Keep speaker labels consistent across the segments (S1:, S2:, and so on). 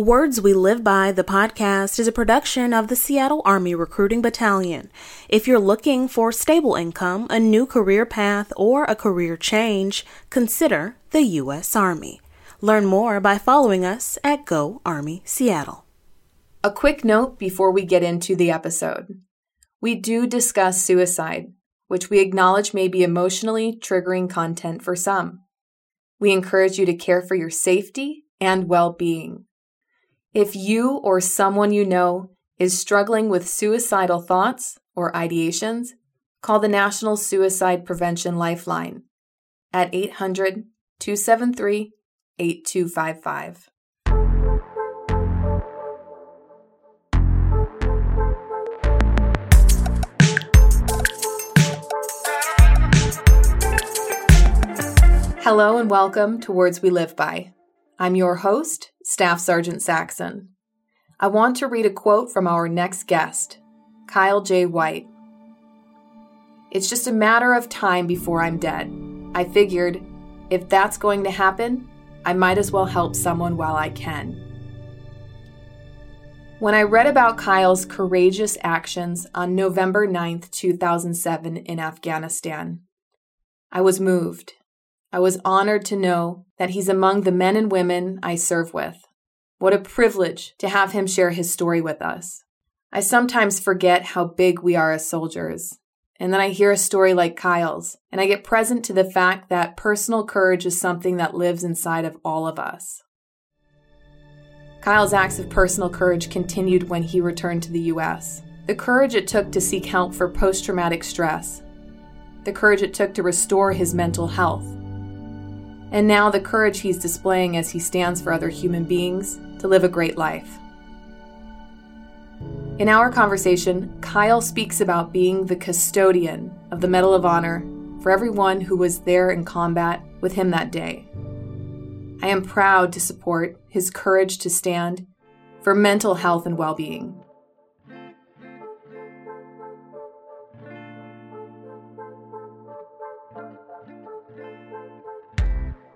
S1: Words We Live By, the podcast, is a production of the Seattle Army Recruiting Battalion. If you're looking for stable income, a new career path, or a career change, consider the U.S. Army. Learn more by following us at Go Army Seattle.
S2: A quick note before we get into the episode. We do discuss suicide, which we acknowledge may be emotionally triggering content for some. We encourage you to care for your safety and well being. If you or someone you know is struggling with suicidal thoughts or ideations, call the National Suicide Prevention Lifeline at 800 273 8255. Hello and welcome to Words We Live By. I'm your host, Staff Sergeant Saxon. I want to read a quote from our next guest, Kyle J. White. It's just a matter of time before I'm dead. I figured if that's going to happen, I might as well help someone while I can. When I read about Kyle's courageous actions on November 9th, 2007, in Afghanistan, I was moved. I was honored to know that he's among the men and women I serve with. What a privilege to have him share his story with us. I sometimes forget how big we are as soldiers. And then I hear a story like Kyle's, and I get present to the fact that personal courage is something that lives inside of all of us. Kyle's acts of personal courage continued when he returned to the U.S. The courage it took to seek help for post traumatic stress, the courage it took to restore his mental health, and now the courage he's displaying as he stands for other human beings to live a great life. In our conversation, Kyle speaks about being the custodian of the Medal of Honor for everyone who was there in combat with him that day. I am proud to support his courage to stand for mental health and well being.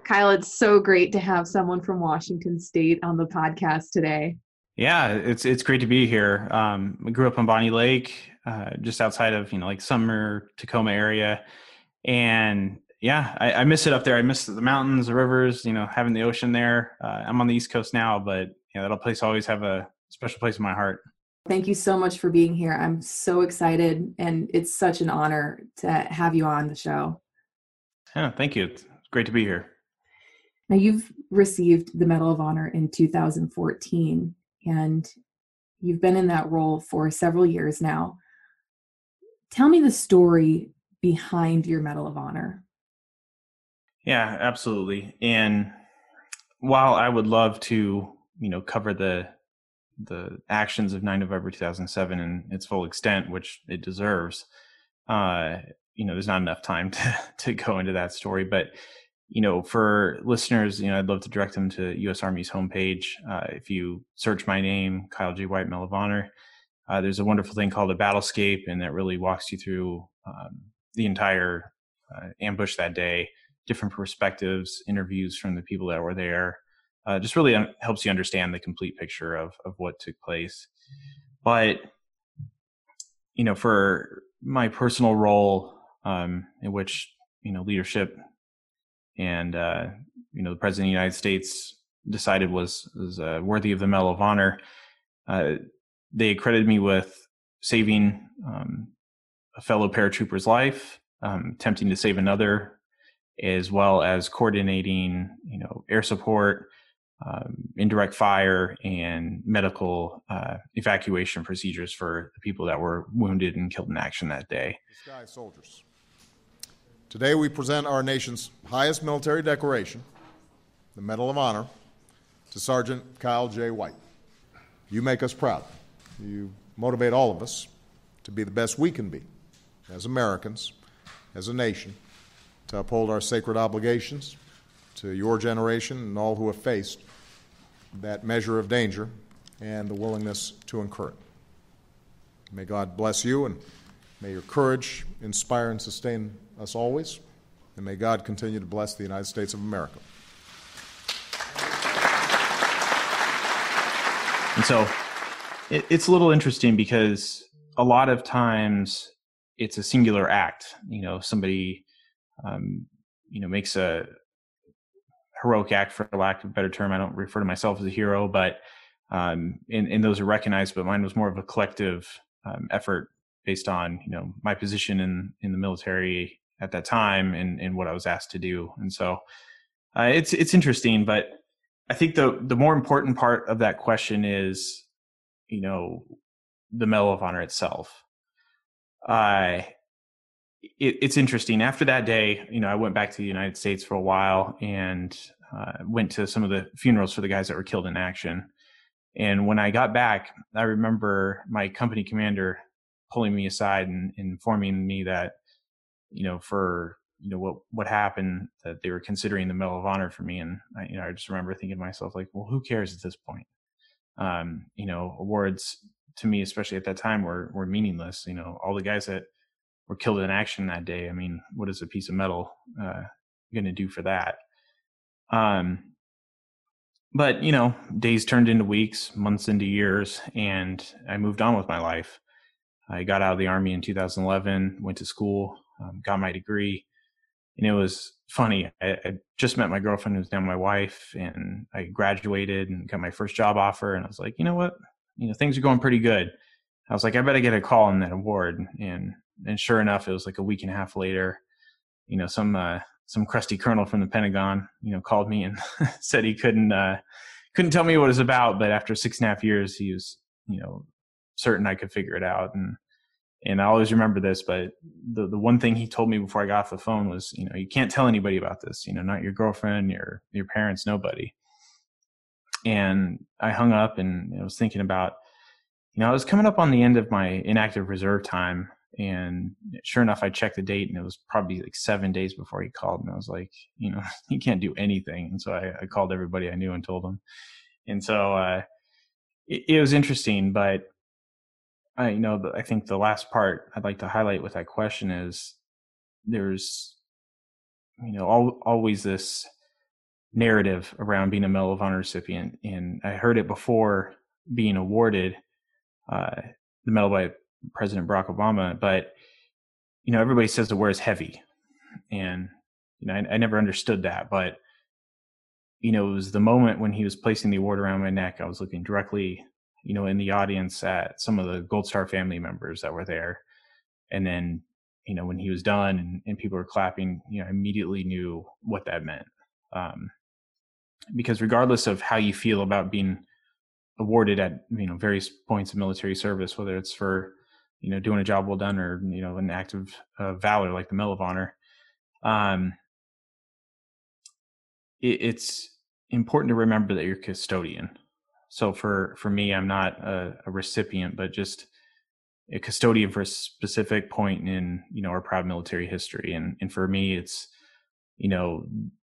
S2: Kyle, it's so great to have someone from Washington State on the podcast today.
S3: Yeah, it's it's great to be here. Um, I grew up on Bonney Lake, uh, just outside of you know like Sumner Tacoma area, and yeah, I, I, miss it up there. I miss the mountains, the rivers, you know, having the ocean there. Uh, I'm on the East Coast now, but yeah, that place always have a special place in my heart.
S2: Thank you so much for being here. I'm so excited, and it's such an honor to have you on the show.
S3: Yeah, thank you. It's great to be here.
S2: Now, you've received the Medal of Honor in 2014, and you've been in that role for several years now. Tell me the story behind your Medal of Honor.
S3: Yeah, absolutely. And while I would love to, you know, cover the the actions of 9 November 2007 in its full extent, which it deserves, uh, you know, there's not enough time to to go into that story. But you know, for listeners, you know, I'd love to direct them to U.S. Army's homepage. Uh, if you search my name, Kyle J. White, Medal of Honor, uh, there's a wonderful thing called a battlescape, and that really walks you through um, the entire uh, ambush that day, different perspectives, interviews from the people that were there. Uh, just really un- helps you understand the complete picture of of what took place. But you know, for my personal role, um, in which you know leadership and uh, you know the president of the United States decided was was uh, worthy of the Medal of Honor. Uh, they accredited me with saving um, a fellow paratrooper's life, um, attempting to save another, as well as coordinating you know air support, um, indirect fire, and medical uh, evacuation procedures for the people that were wounded and killed in action that day.
S4: Sky soldiers. Today we present our nation's highest military decoration, the Medal of Honor, to Sergeant Kyle J. White. You make us proud. You motivate all of us to be the best we can be as Americans, as a nation, to uphold our sacred obligations to your generation and all who have faced that measure of danger and the willingness to incur it. May God bless you and may your courage inspire and sustain us always, and may God continue to bless the United States of America.
S3: And so it, it's a little interesting because a lot of times it's a singular act. You know, somebody, um, you know, makes a heroic act for lack of a better term. I don't refer to myself as a hero, but um, and, and those are recognized. But mine was more of a collective um, effort based on you know my position in in the military at that time and and what I was asked to do. And so uh, it's it's interesting, but I think the the more important part of that question is you know the Medal of Honor itself. Uh, it, it's interesting. After that day, you know, I went back to the United States for a while and uh, went to some of the funerals for the guys that were killed in action. And when I got back, I remember my company commander pulling me aside and, and informing me that, you know, for you know what what happened that they were considering the Medal of Honor for me, and I, you know I just remember thinking to myself like, well, who cares at this point? Um, you know, awards to me, especially at that time, were were meaningless. You know, all the guys that were killed in action that day. I mean, what is a piece of metal uh, going to do for that? Um, but you know, days turned into weeks, months into years, and I moved on with my life. I got out of the army in 2011, went to school, um, got my degree, and it was funny. I, I, just met my girlfriend, who's now my wife, and I graduated and got my first job offer. And I was like, you know what? You know, things are going pretty good. I was like, I better get a call on that award. And and sure enough, it was like a week and a half later. You know, some uh, some crusty colonel from the Pentagon, you know, called me and said he couldn't uh, couldn't tell me what it was about, but after six and a half years, he was you know certain I could figure it out. And and I always remember this, but the the one thing he told me before I got off the phone was, you know, you can't tell anybody about this, you know, not your girlfriend, your your parents, nobody. And I hung up and I was thinking about, you know, I was coming up on the end of my inactive reserve time and sure enough, I checked the date and it was probably like seven days before he called. And I was like, you know, he can't do anything. And so I, I called everybody I knew and told them. And so, uh, it, it was interesting, but I you know I think the last part I'd like to highlight with that question is there's you know al- always this narrative around being a Medal of Honor recipient, and I heard it before being awarded uh, the medal by President Barack Obama, but you know everybody says the word is heavy, and you know I, I never understood that, but you know it was the moment when he was placing the award around my neck, I was looking directly you know, in the audience at some of the Gold Star family members that were there. And then, you know, when he was done and, and people were clapping, you know, I immediately knew what that meant. Um, because regardless of how you feel about being awarded at, you know, various points of military service, whether it's for, you know, doing a job well done or, you know, an act of uh, valor like the Medal of Honor, um, it, it's important to remember that you're custodian so for for me, I'm not a, a recipient, but just a custodian for a specific point in you know our proud military history. And and for me, it's you know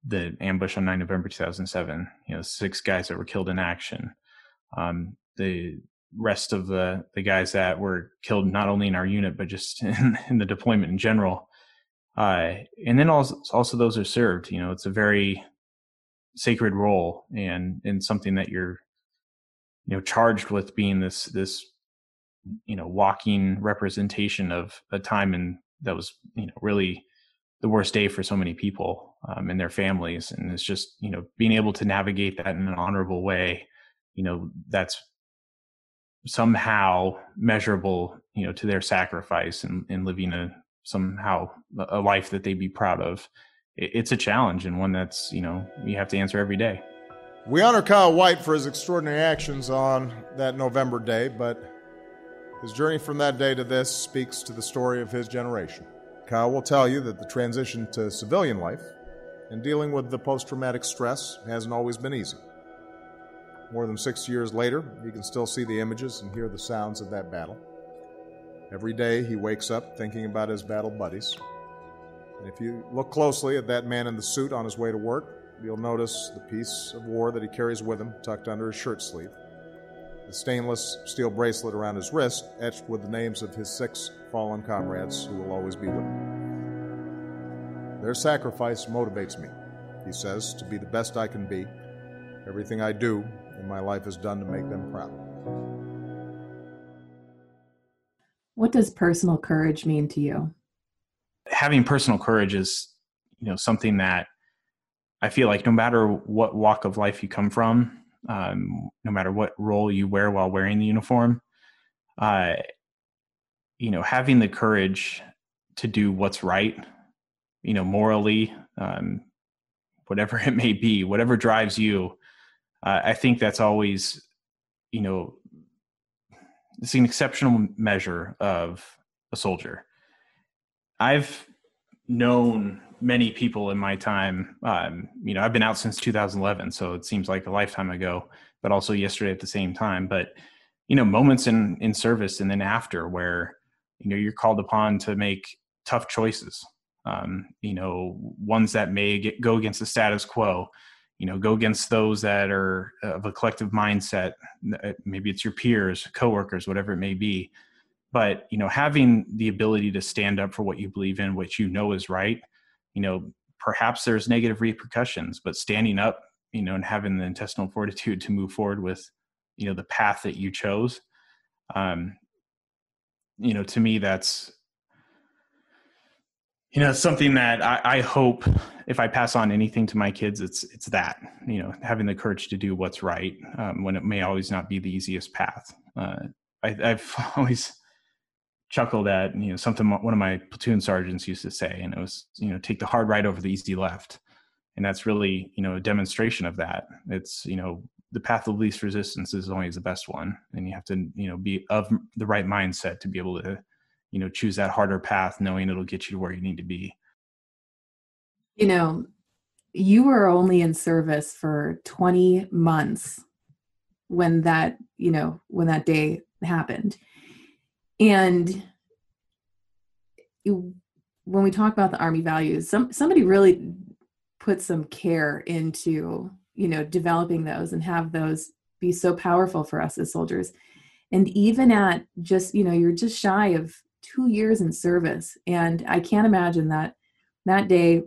S3: the ambush on 9 November 2007. You know, six guys that were killed in action. Um, the rest of the the guys that were killed not only in our unit but just in, in the deployment in general. Uh, and then also also those are served. You know, it's a very sacred role and and something that you're you know charged with being this this you know walking representation of a time and that was you know really the worst day for so many people um, and their families. And it's just you know being able to navigate that in an honorable way you know that's somehow measurable you know to their sacrifice and, and living a somehow a life that they'd be proud of. It's a challenge and one that's you know you have to answer every day
S4: we honor Kyle White for his extraordinary actions on that November day, but his journey from that day to this speaks to the story of his generation. Kyle will tell you that the transition to civilian life and dealing with the post traumatic stress hasn't always been easy. More than six years later, he can still see the images and hear the sounds of that battle. Every day he wakes up thinking about his battle buddies. And if you look closely at that man in the suit on his way to work, You'll notice the piece of war that he carries with him tucked under his shirt sleeve, the stainless steel bracelet around his wrist etched with the names of his six fallen comrades who will always be with him. Their sacrifice motivates me, he says, to be the best I can be. Everything I do in my life is done to make them proud.
S2: What does personal courage mean to you?
S3: Having personal courage is, you know, something that I feel like no matter what walk of life you come from, um, no matter what role you wear while wearing the uniform, uh, you know, having the courage to do what's right, you know, morally, um, whatever it may be, whatever drives you, uh, I think that's always, you know, it's an exceptional measure of a soldier. I've known many people in my time. Um, you know, I've been out since 2011, so it seems like a lifetime ago, but also yesterday at the same time. But you know, moments in in service and then after where you know you're called upon to make tough choices. Um, you know, ones that may get, go against the status quo. You know, go against those that are of a collective mindset. Uh, maybe it's your peers, coworkers, whatever it may be. But you know, having the ability to stand up for what you believe in, which you know is right, you know perhaps there's negative repercussions but standing up you know and having the intestinal fortitude to move forward with you know the path that you chose um you know to me that's you know something that I, I hope if i pass on anything to my kids it's it's that you know having the courage to do what's right um, when it may always not be the easiest path. Uh, I, i've always chuckled at you know something one of my platoon sergeants used to say and it was you know take the hard right over the easy left. And that's really you know a demonstration of that. It's you know the path of least resistance is always the best one and you have to you know be of the right mindset to be able to you know choose that harder path knowing it'll get you to where you need to be.
S2: You know you were only in service for 20 months when that you know when that day happened and you, when we talk about the army values some somebody really put some care into you know developing those and have those be so powerful for us as soldiers. And even at just you know you're just shy of two years in service. And i can't imagine that that day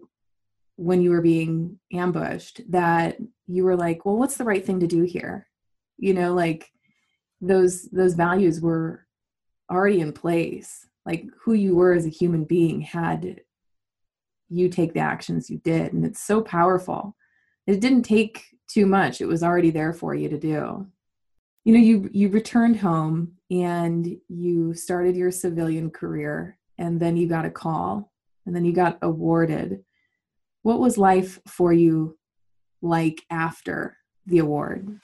S2: when you were being ambushed that you were like well what's the right thing to do here? You know like those those values were already in place like who you were as a human being had you take the actions you did and it's so powerful. It didn't take too much. It was already there for you to do. You know you you returned home and you started your civilian career and then you got a call and then you got awarded. What was life for you like after the award?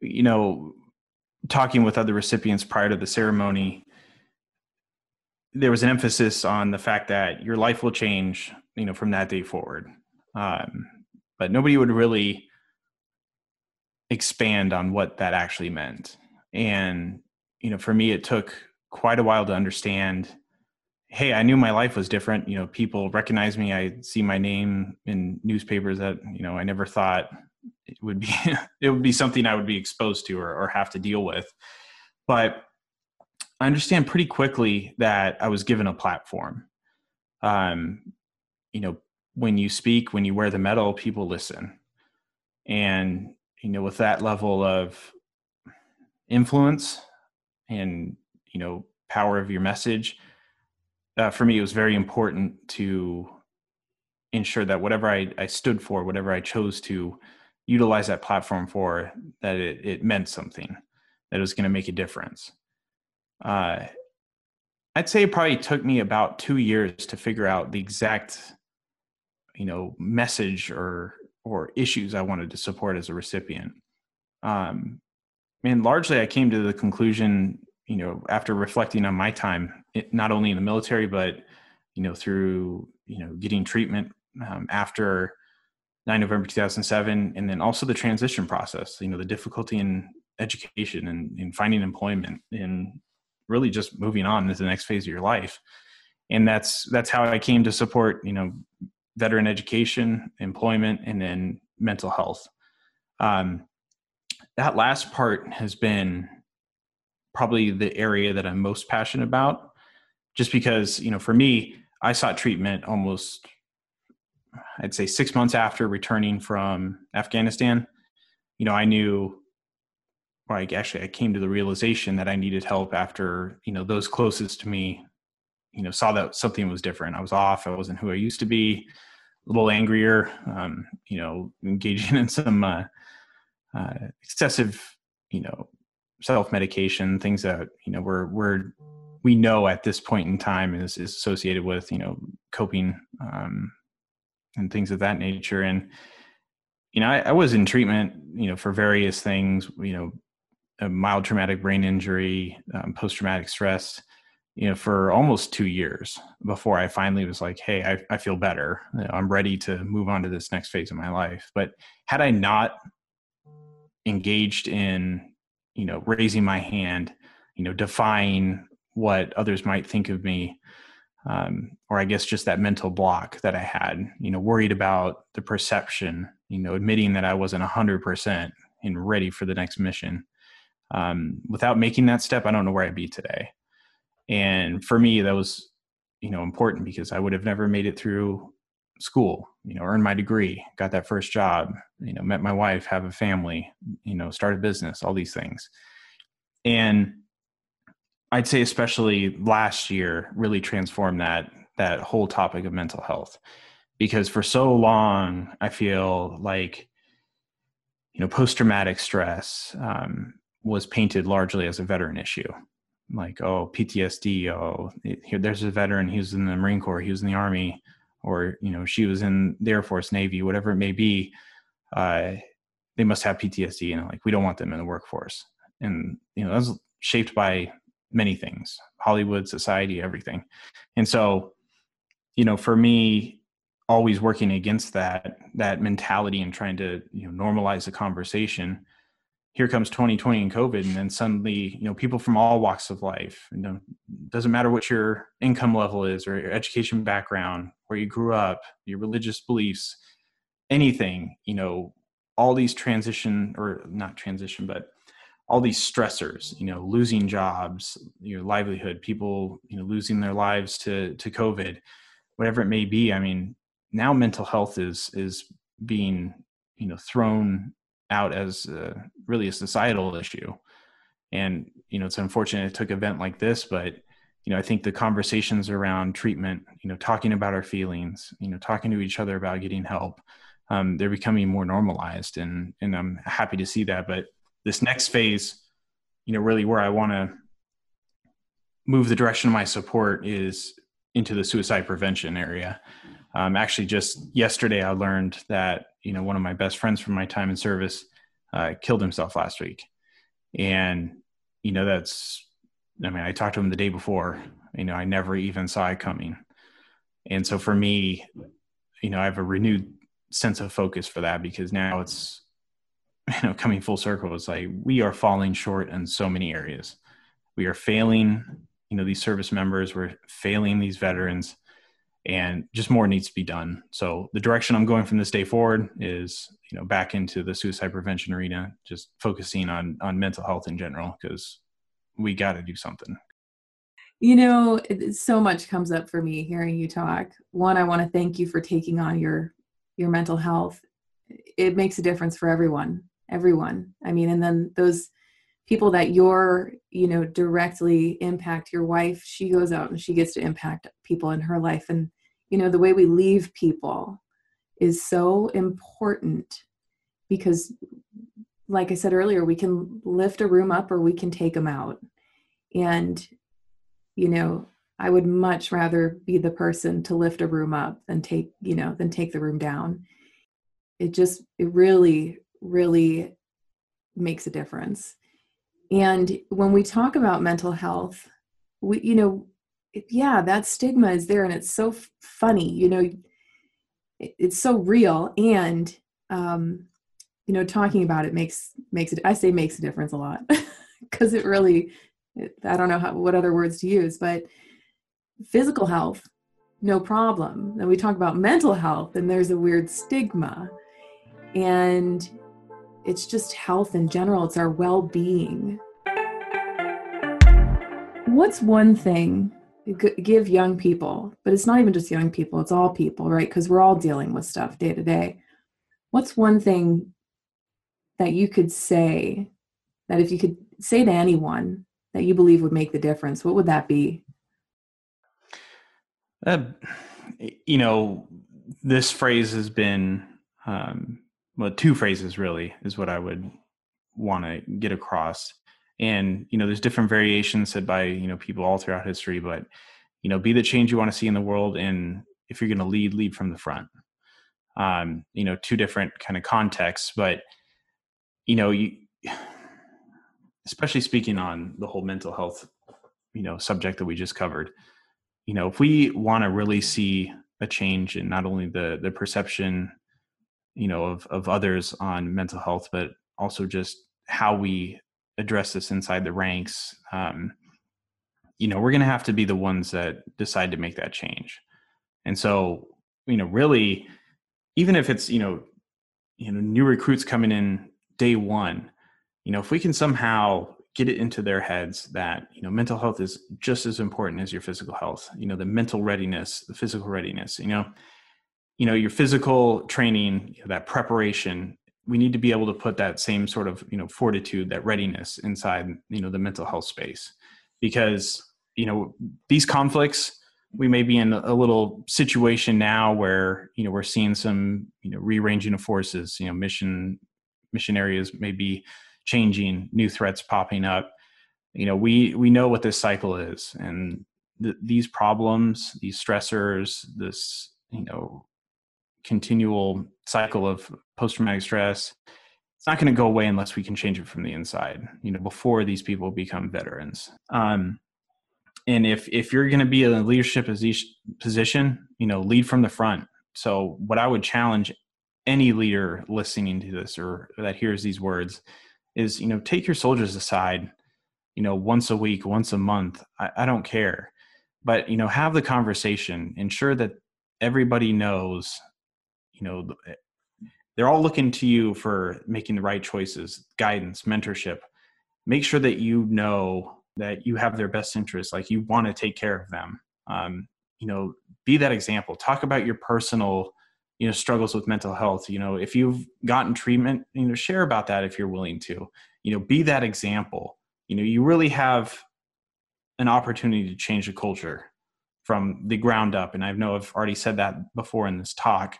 S3: You know talking with other recipients prior to the ceremony, there was an emphasis on the fact that your life will change, you know, from that day forward. Um, but nobody would really expand on what that actually meant. And, you know, for me, it took quite a while to understand hey i knew my life was different you know people recognize me i see my name in newspapers that you know i never thought it would be it would be something I would be exposed to or, or have to deal with. But I understand pretty quickly that I was given a platform. Um, you know, when you speak, when you wear the medal, people listen, and you know, with that level of influence and you know power of your message, uh, for me, it was very important to ensure that whatever I, I stood for, whatever I chose to utilize that platform for that it, it meant something that was going to make a difference. Uh, i'd say it probably took me about two years to figure out the exact you know message or or issues i wanted to support as a recipient. Um, and largely i came to the conclusion you know after reflecting on my time it, not only in the military but you know through you know getting treatment um, after 9 November 2007, and then also the transition process, you know, the difficulty in education and in finding employment and really just moving on to the next phase of your life. And that's that's how I came to support, you know, veteran education, employment, and then mental health. Um, that last part has been probably the area that I'm most passionate about, just because, you know, for me, I sought treatment almost I'd say six months after returning from Afghanistan, you know, I knew like actually I came to the realization that I needed help after you know those closest to me, you know, saw that something was different. I was off. I wasn't who I used to be. A little angrier. Um, you know, engaging in some uh, uh, excessive, you know, self medication, things that you know we're we're we know at this point in time is, is associated with you know coping um, and things of that nature. And you know I, I, was in treatment you know for various things you know a mild traumatic brain injury um, post-traumatic stress you know for almost two years before i finally was like hey i, I feel better. You know, i'm ready to move on to this next phase of my life. But had i not engaged in you know raising my hand you know defying what others might think of me um, or i guess just that mental block that i had you know worried about the perception you know admitting that i wasn't 100% and ready for the next mission. Um, without making that step i don't know where i'd be today. And for me that was you know important because i would have never made it through school you know earned my degree got that first job you know met my wife have a family you know start a business all these things. And I'd say especially last year really transformed that that whole topic of mental health. Because for so long I feel like you know post traumatic stress um, was painted largely as a veteran issue. Like oh PTSD oh here there's a veteran he was in the Marine Corps he was in the Army or you know she was in the Air Force Navy whatever it may be uh, they must have PTSD and like we don't want them in the workforce. And you know that's shaped by many things hollywood society everything. And so you know for me always working against that that mentality and trying to you know normalize the conversation here comes 2020 and covid and then suddenly you know people from all walks of life you know doesn't matter what your income level is or your education background where you grew up your religious beliefs anything you know all these transition or not transition but all these stressors you know losing jobs your livelihood people you know losing their lives to to covid whatever it may be. I mean now mental health is is being you know thrown out as a, really a societal issue. And you know it's unfortunate it took an event like this but you know i think the conversations around treatment you know talking about our feelings you know talking to each other about getting help um, they're becoming more normalized and and i'm happy to see that. But this next phase, you know, really where I want to move the direction of my support is into the suicide prevention area. Um, actually, just yesterday, I learned that you know one of my best friends from my time in service uh, killed himself last week, and you know that's. I mean, I talked to him the day before. You know, I never even saw it coming, and so for me, you know, I have a renewed sense of focus for that because now it's you know coming full circle it's like we are falling short in so many areas. We are failing you know these service members we're failing these veterans and just more needs to be done. So the direction i'm going from this day forward is you know back into the suicide prevention arena just focusing on on mental health in general because we got to do something.
S2: You know so much comes up for me hearing you talk. One i want to thank you for taking on your your mental health. It makes a difference for everyone everyone. I mean and then those people that you're you know directly impact your wife she goes out and she gets to impact people in her life. And you know the way we leave people is so important because like i said earlier we can lift a room up or we can take them out. And you know i would much rather be the person to lift a room up than take you know than take the room down. It just it really really makes a difference. And when we talk about mental health, we, you know, yeah, that stigma is there and it's so f- funny, you know, it, it's so real. And, um, you know, talking about it makes, makes it, I say makes a difference a lot because it really, I don't know how, what other words to use, but physical health, no problem. And we talk about mental health and there's a weird stigma. And it's just health in general, it's our well being. What's one thing give young people, but it's not even just young people, it's all people, right? Because we're all dealing with stuff day to day. What's one thing that you could say that if you could say to anyone that you believe would make the difference, what would that be?
S3: Uh, you know, this phrase has been, um, well, two phrases really is what I would want to get across. And, you know, there's different variations said by, you know, people all throughout history, but, you know, be the change you want to see in the world. And if you're going to lead, lead from the front. Um, you know, two different kind of contexts, but, you know, you, especially speaking on the whole mental health, you know, subject that we just covered, you know, if we want to really see a change in not only the the perception, you know, of of others on mental health, but also just how we address this inside the ranks. Um, you know, we're going to have to be the ones that decide to make that change. And so, you know, really, even if it's you know, you know, new recruits coming in day one, you know, if we can somehow get it into their heads that you know mental health is just as important as your physical health you know the mental readiness the physical readiness you know you know your physical training that preparation we need to be able to put that same sort of you know fortitude that readiness inside you know the mental health space because you know these conflicts we may be in a little situation now where you know we're seeing some you know rearranging of forces you know mission mission areas may be changing, new threats popping up. You know, we we know what this cycle is, and th- these problems, these stressors, this you know continual cycle of post traumatic stress it's not going to go away unless we can change it from the inside you know before these people become veterans. Um, and if if you're going to be in a leadership position you know lead from the front. So what i would challenge any leader listening to this or that hears these words is you know take your soldiers aside you know once a week once a month I, I don't care. But you know have the conversation ensure that everybody knows you know eh, they're all looking to you for making the right choices guidance mentorship. Make sure that you know that you have their best interests like you want to take care of them. Um, you know be that example. Talk about your personal you know struggles with mental health you know if you've gotten treatment you know share about that if you're willing to. You know be that example. You know you really have an opportunity to change the culture from the ground up and i know i've already said that before in this talk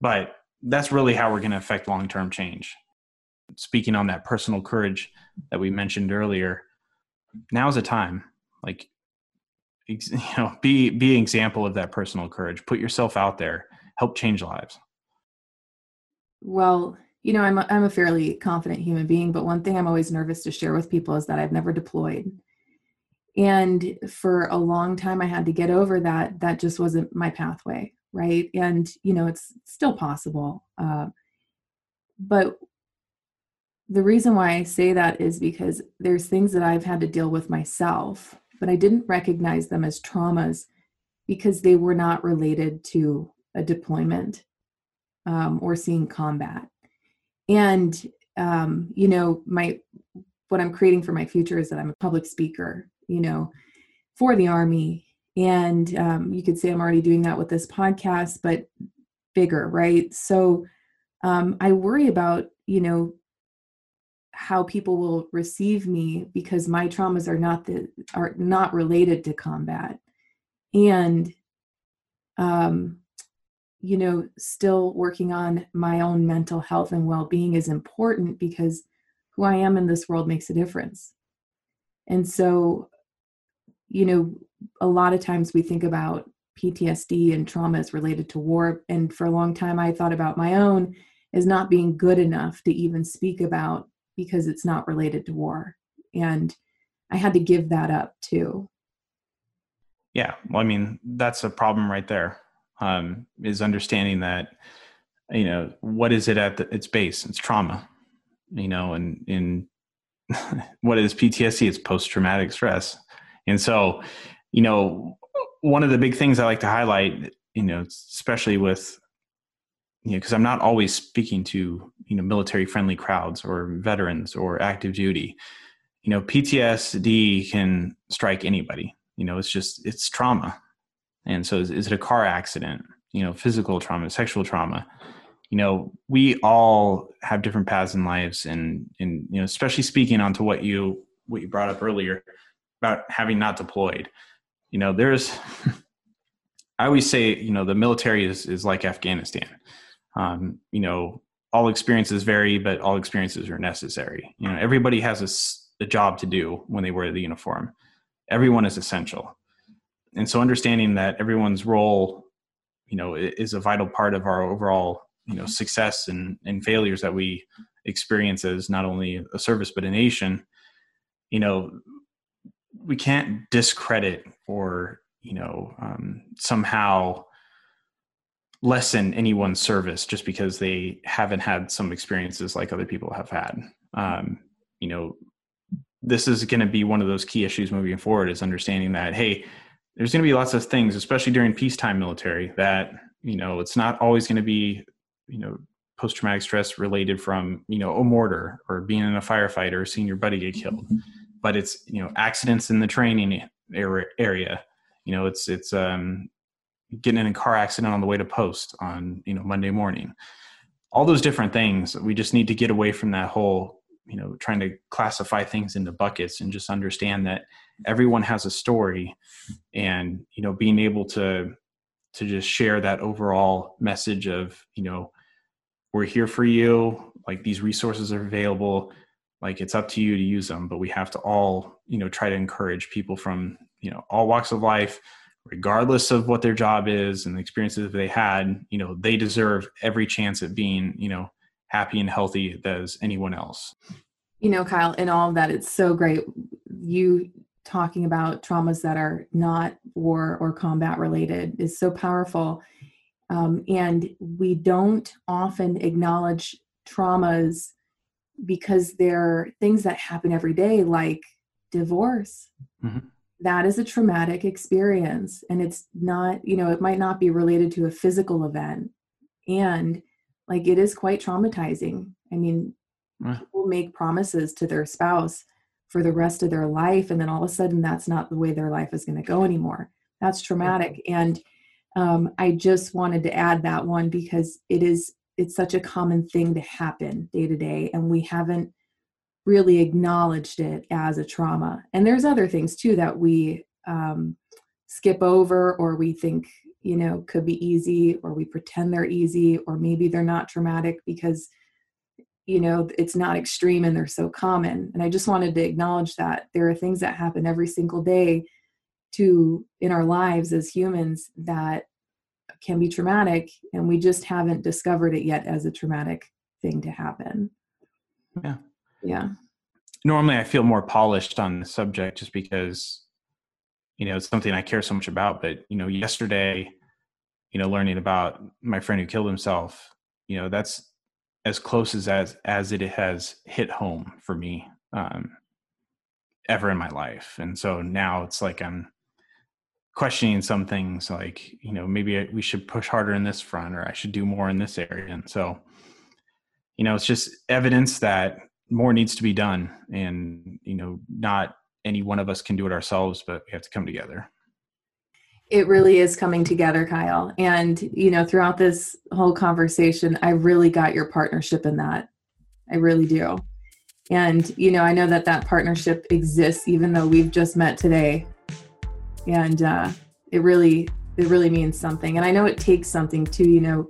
S3: but that's really how we're going to affect long-term change. Speaking on that personal courage that we mentioned earlier now's the time. Like you know be be an example of that personal courage. Put yourself out there. Help change lives?
S2: Well, you know, I'm a, I'm a fairly confident human being, but one thing I'm always nervous to share with people is that I've never deployed. And for a long time I had to get over that. That just wasn't my pathway, right? And you know, it's still possible. Uh, but the reason why I say that is because there's things that I've had to deal with myself, but I didn't recognize them as traumas because they were not related to a deployment um, or seeing combat. And um, you know, my what I'm creating for my future is that I'm a public speaker, you know, for the Army. And um, you could say I'm already doing that with this podcast, but bigger, right? So um, I worry about, you know, how people will receive me because my traumas are not the are not related to combat and um you know, still working on my own mental health and well being is important because who I am in this world makes a difference. And so, you know, a lot of times we think about PTSD and trauma as related to war. And for a long time, I thought about my own as not being good enough to even speak about because it's not related to war. And I had to give that up too.
S3: Yeah. Well, I mean, that's a problem right there um, is understanding that you know what is it at the, its base it's trauma you know and in what is ptsd it's post-traumatic stress and so you know one of the big things i like to highlight you know especially with you know because i'm not always speaking to you know military friendly crowds or veterans or active duty you know ptsd can strike anybody you know it's just it's trauma and so, is, is, it a car accident? You know, physical trauma, sexual trauma. you know, we all have different paths in lives, and and you know, especially speaking onto what you what you brought up earlier about having not deployed. You know, there's I always say, you know, the military is is like Afghanistan. Um, you know, all experiences vary, but all experiences are necessary. You know, everybody has a, a job to do when they wear the uniform. Everyone is essential, and so understanding that everyone's role, you know, is a vital part of our overall, you know, success and and failures that we experience as not only a service but a nation. You know, we can't discredit or you know um, somehow lessen anyone's service just because they haven't had some experiences like other people have had. Um, you know this is going to be one of those key issues moving forward is understanding that hey there's going to be lots of things especially during peacetime military that you know it's not always going to be you know post-traumatic stress related from you know a mortar or being in a firefight or seeing your buddy get killed but it's you know accidents in the training area you know it's it's um getting in a car accident on the way to post on you know monday morning. All those different things we just need to get away from that whole you know trying to classify things into buckets and just understand that everyone has a story and you know being able to to just share that overall message of you know we're here for you. Like these resources are available like it's up to you to use them but we have to all you know try to encourage people from you know all walks of life regardless of what their job is and the experiences they had you know they deserve every chance at being you know happy and healthy as anyone else.
S2: You know kyle in all of that it's so great. You talking about traumas that are not war or combat related is so powerful. Um, and we don't often acknowledge traumas because they're things that happen every day like divorce. Mm-hmm. That is a traumatic experience and it's not you know it might not be related to a physical event. And like it is quite traumatizing. I mean people make promises to their spouse for the rest of their life and then all of a sudden that's not the way their life is going to go anymore. That's traumatic. and um, i just wanted to add that one because it is it's such a common thing to happen day to day and we haven't really acknowledged it as a trauma. And there's other things too that we um, skip over or we think, you know, could be easy or we pretend they're easy or maybe they're not traumatic because, you know, it's not extreme and they're so common. And I just wanted to acknowledge that there are things that happen every single day to in our lives as humans that can be traumatic and we just haven't discovered it yet as a traumatic thing to happen.
S3: Yeah.
S2: Yeah.
S3: Normally i feel more polished on the subject just because you know it's something i care so much about but you know yesterday you know learning about my friend who killed himself you know that's as close as as, as it has hit home for me um ever in my life. And so now it's like i'm questioning some things like you know maybe we should push harder in this front or i should do more in this area. And so you know it's just evidence that more needs to be done and you know not any one of us can do it ourselves but we have to come together.
S2: It really is coming together kyle. And you know throughout this whole conversation i really got your partnership in that. I really do. And you know i know that that partnership exists even though we've just met today and uh, it really it really means something and i know it takes something too you know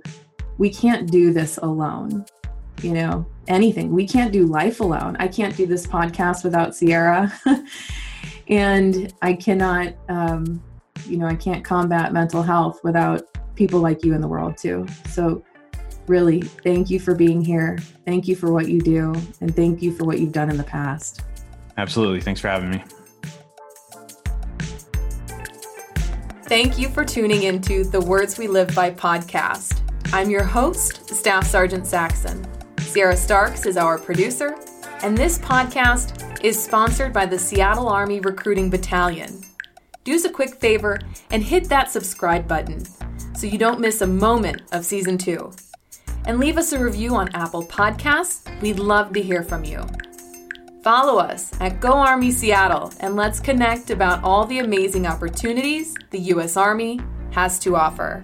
S2: we can't do this alone you know anything. We can't do life alone. I can't do this podcast without Sierra. and I cannot, um, you know, I can't combat mental health without people like you in the world too. So, really, thank you for being here. Thank you for what you do. And thank you for what you've done in the past.
S3: Absolutely. Thanks for having me.
S2: Thank you for tuning into the Words We Live By podcast. I'm your host, Staff Sergeant Saxon. Sierra Starks is our producer, and this podcast is sponsored by the Seattle Army Recruiting Battalion. Do us a quick favor and hit that subscribe button so you don't miss a moment of season two. And leave us a review on Apple Podcasts. We'd love to hear from you. Follow us at Go Army Seattle and let's connect about all the amazing opportunities the U.S. Army has to offer.